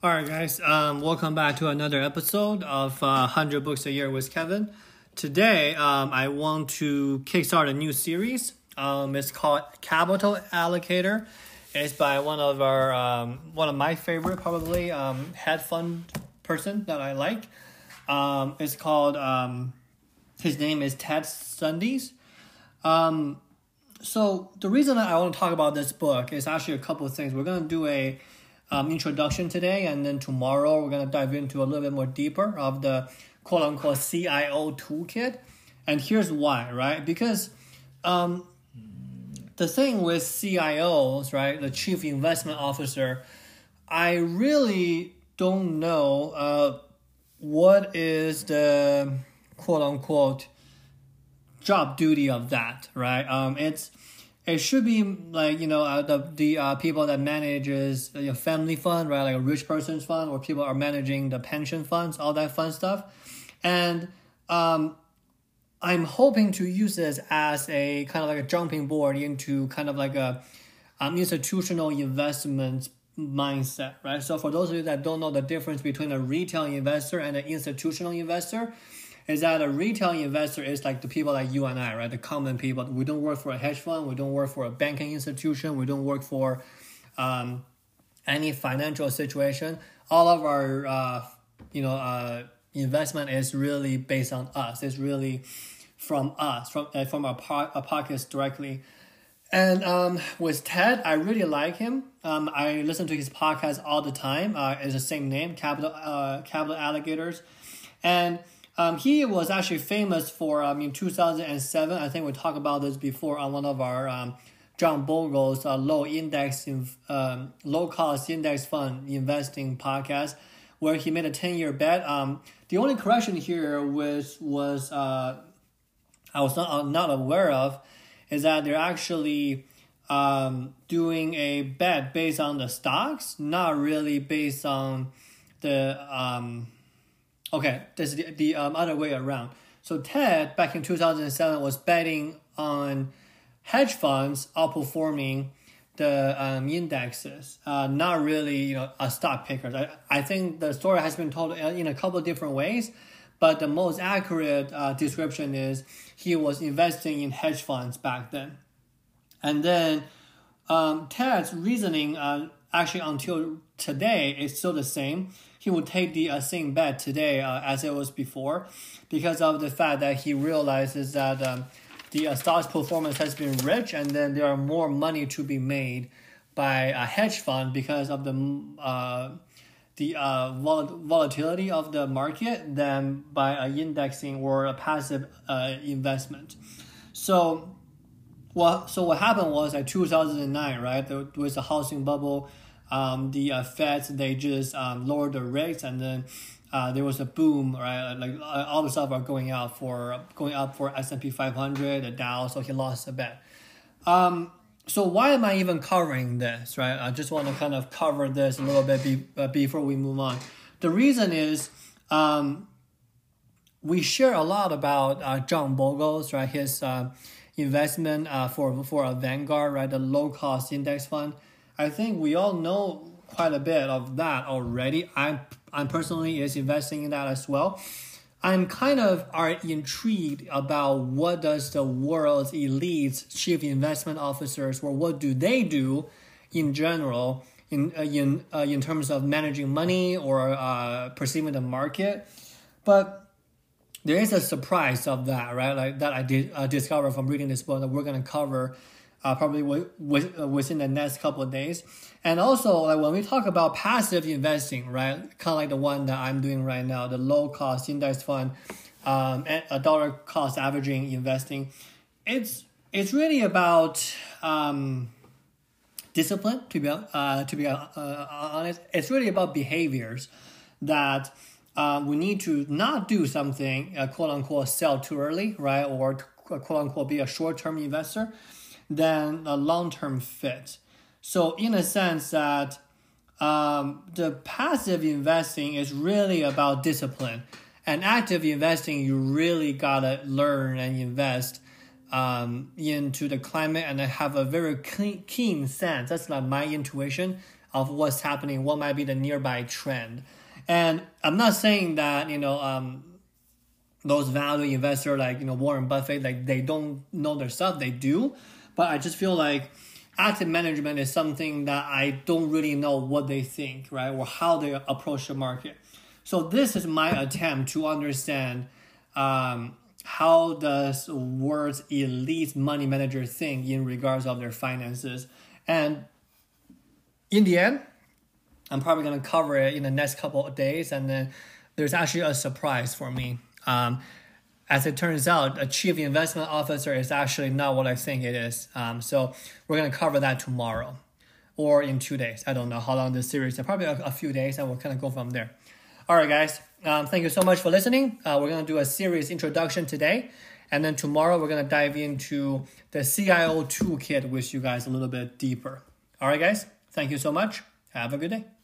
All right, guys. Um, welcome back to another episode of uh, 100 Books a Year with Kevin. Today, um, I want to kickstart a new series. Um, it's called Capital Allocator. It's by one of our um, one of my favorite, probably um, hedge fund person that I like. Um, it's called. Um, his name is Ted Seides. Um, so the reason I want to talk about this book is actually a couple of things. We're to do a um, introduction today, and then tomorrow we're to dive into a little bit more deeper of the quote unquote CIO toolkit. And here's why, right? Because um, the thing with CIOs, right, the chief investment officer, I really don't know uh, what is the quote unquote job duty of that, right? Um, it's it should be like you know uh, the the uh, people that manages your family fund, right? Like a rich person's fund, or people are managing the pension funds, all that fun stuff, and um, I'm hoping to use this as a kind of like a jumping board into kind of like a um, institutional investment mindset, right? So for those of you that don't know the difference between a retail investor and an institutional investor, is that a retail investor is like the people like you and I, right? The common people. We don't work for a hedge fund. We don't work for a banking institution. We don't work for um, any financial situation. All of our, uh, you know, uh, investment is really based on us. It's really from us, from uh, from our, po- our pockets directly. And um, with Ted, I really like him. Um, I listen to his podcast all the time. Uh, it's the same name, Capital uh, Capital Allocators, and um, he was actually famous for um, in 2007. I think we talked about this before on one of our um, John Bogle's uh, low index, in, um, low cost index fund investing podcast, where he made a 10 year bet. Um, the only correction here was was uh, I was not uh, not aware of is that they're actually um, doing a bet based on the stocks, not really based on the um, Okay, this is the, the um, other way around. So Ted back in 2007 was betting on hedge funds outperforming the um, indexes, uh, not really you know a stock picker. I, I think the story has been told in a couple of different ways, but the most accurate uh, description is he was investing in hedge funds back then, and then um, Ted's reasoning uh, actually until today it's still the same he would take the uh, same bet today uh, as it was before because of the fact that he realizes that um, the uh, stock's performance has been rich and then there are more money to be made by a hedge fund because of the uh, the uh, vol- volatility of the market than by a indexing or a passive uh, investment. So, well, so what happened was at 2009, right? There was a housing bubble um, the uh, Feds they just um, lowered the rates and then uh, there was a boom, right? Like uh, all the stuff are going out for going up for S and P 500, the Dow. So he lost a bet. Um, so why am I even covering this, right? I just want to kind of cover this a little bit be, uh, before we move on. The reason is um, we share a lot about uh, John Bogle's, right? His uh, investment uh, for for a Vanguard, right? The low cost index fund. I think we all know quite a bit of that already. I'm I'm personally is investing in that as well. I'm kind of are intrigued about what does the world's elites, chief investment officers, or what do they do in general in uh, in uh, in terms of managing money or uh, perceiving the market. But there is a surprise of that, right? Like that I did uh, discover from reading this book that we're gonna cover uh, probably w- w- uh, within the next couple of days. And also, like when we talk about passive investing, right, kind of like the one that I'm doing right now, the low cost index fund, um, a dollar cost averaging investing, it's it's really about um, discipline. To be uh, to be uh, honest, it's really about behaviors that. Uh, we need to not do something, uh, quote unquote, sell too early, right? Or quote unquote, be a short term investor than a long term fit. So, in a sense, that um, the passive investing is really about discipline, and active investing, you really gotta learn and invest um, into the climate and have a very keen, keen sense. That's like my intuition of what's happening, what might be the nearby trend. And I'm not saying that, you know, um, those value investors like, you know, Warren Buffett, like they don't know their stuff. They do. But I just feel like active management is something that I don't really know what they think, right? Or how they approach the market. So this is my attempt to understand um, how does world's elite money manager think in regards of their finances. And in the end, I'm probably gonna cover it in the next couple of days, and then there's actually a surprise for me. Um, as it turns out, a chief investment officer is actually not what I think it is. Um, so we're gonna cover that tomorrow, or in two days. I don't know how long this series is. Probably a, a few days, and we'll kind of go from there. All right, guys. Um, thank you so much for listening. Uh, we're gonna do a series introduction today, and then tomorrow we're gonna dive into the CIO toolkit with you guys a little bit deeper. All right, guys. Thank you so much. Have a good day.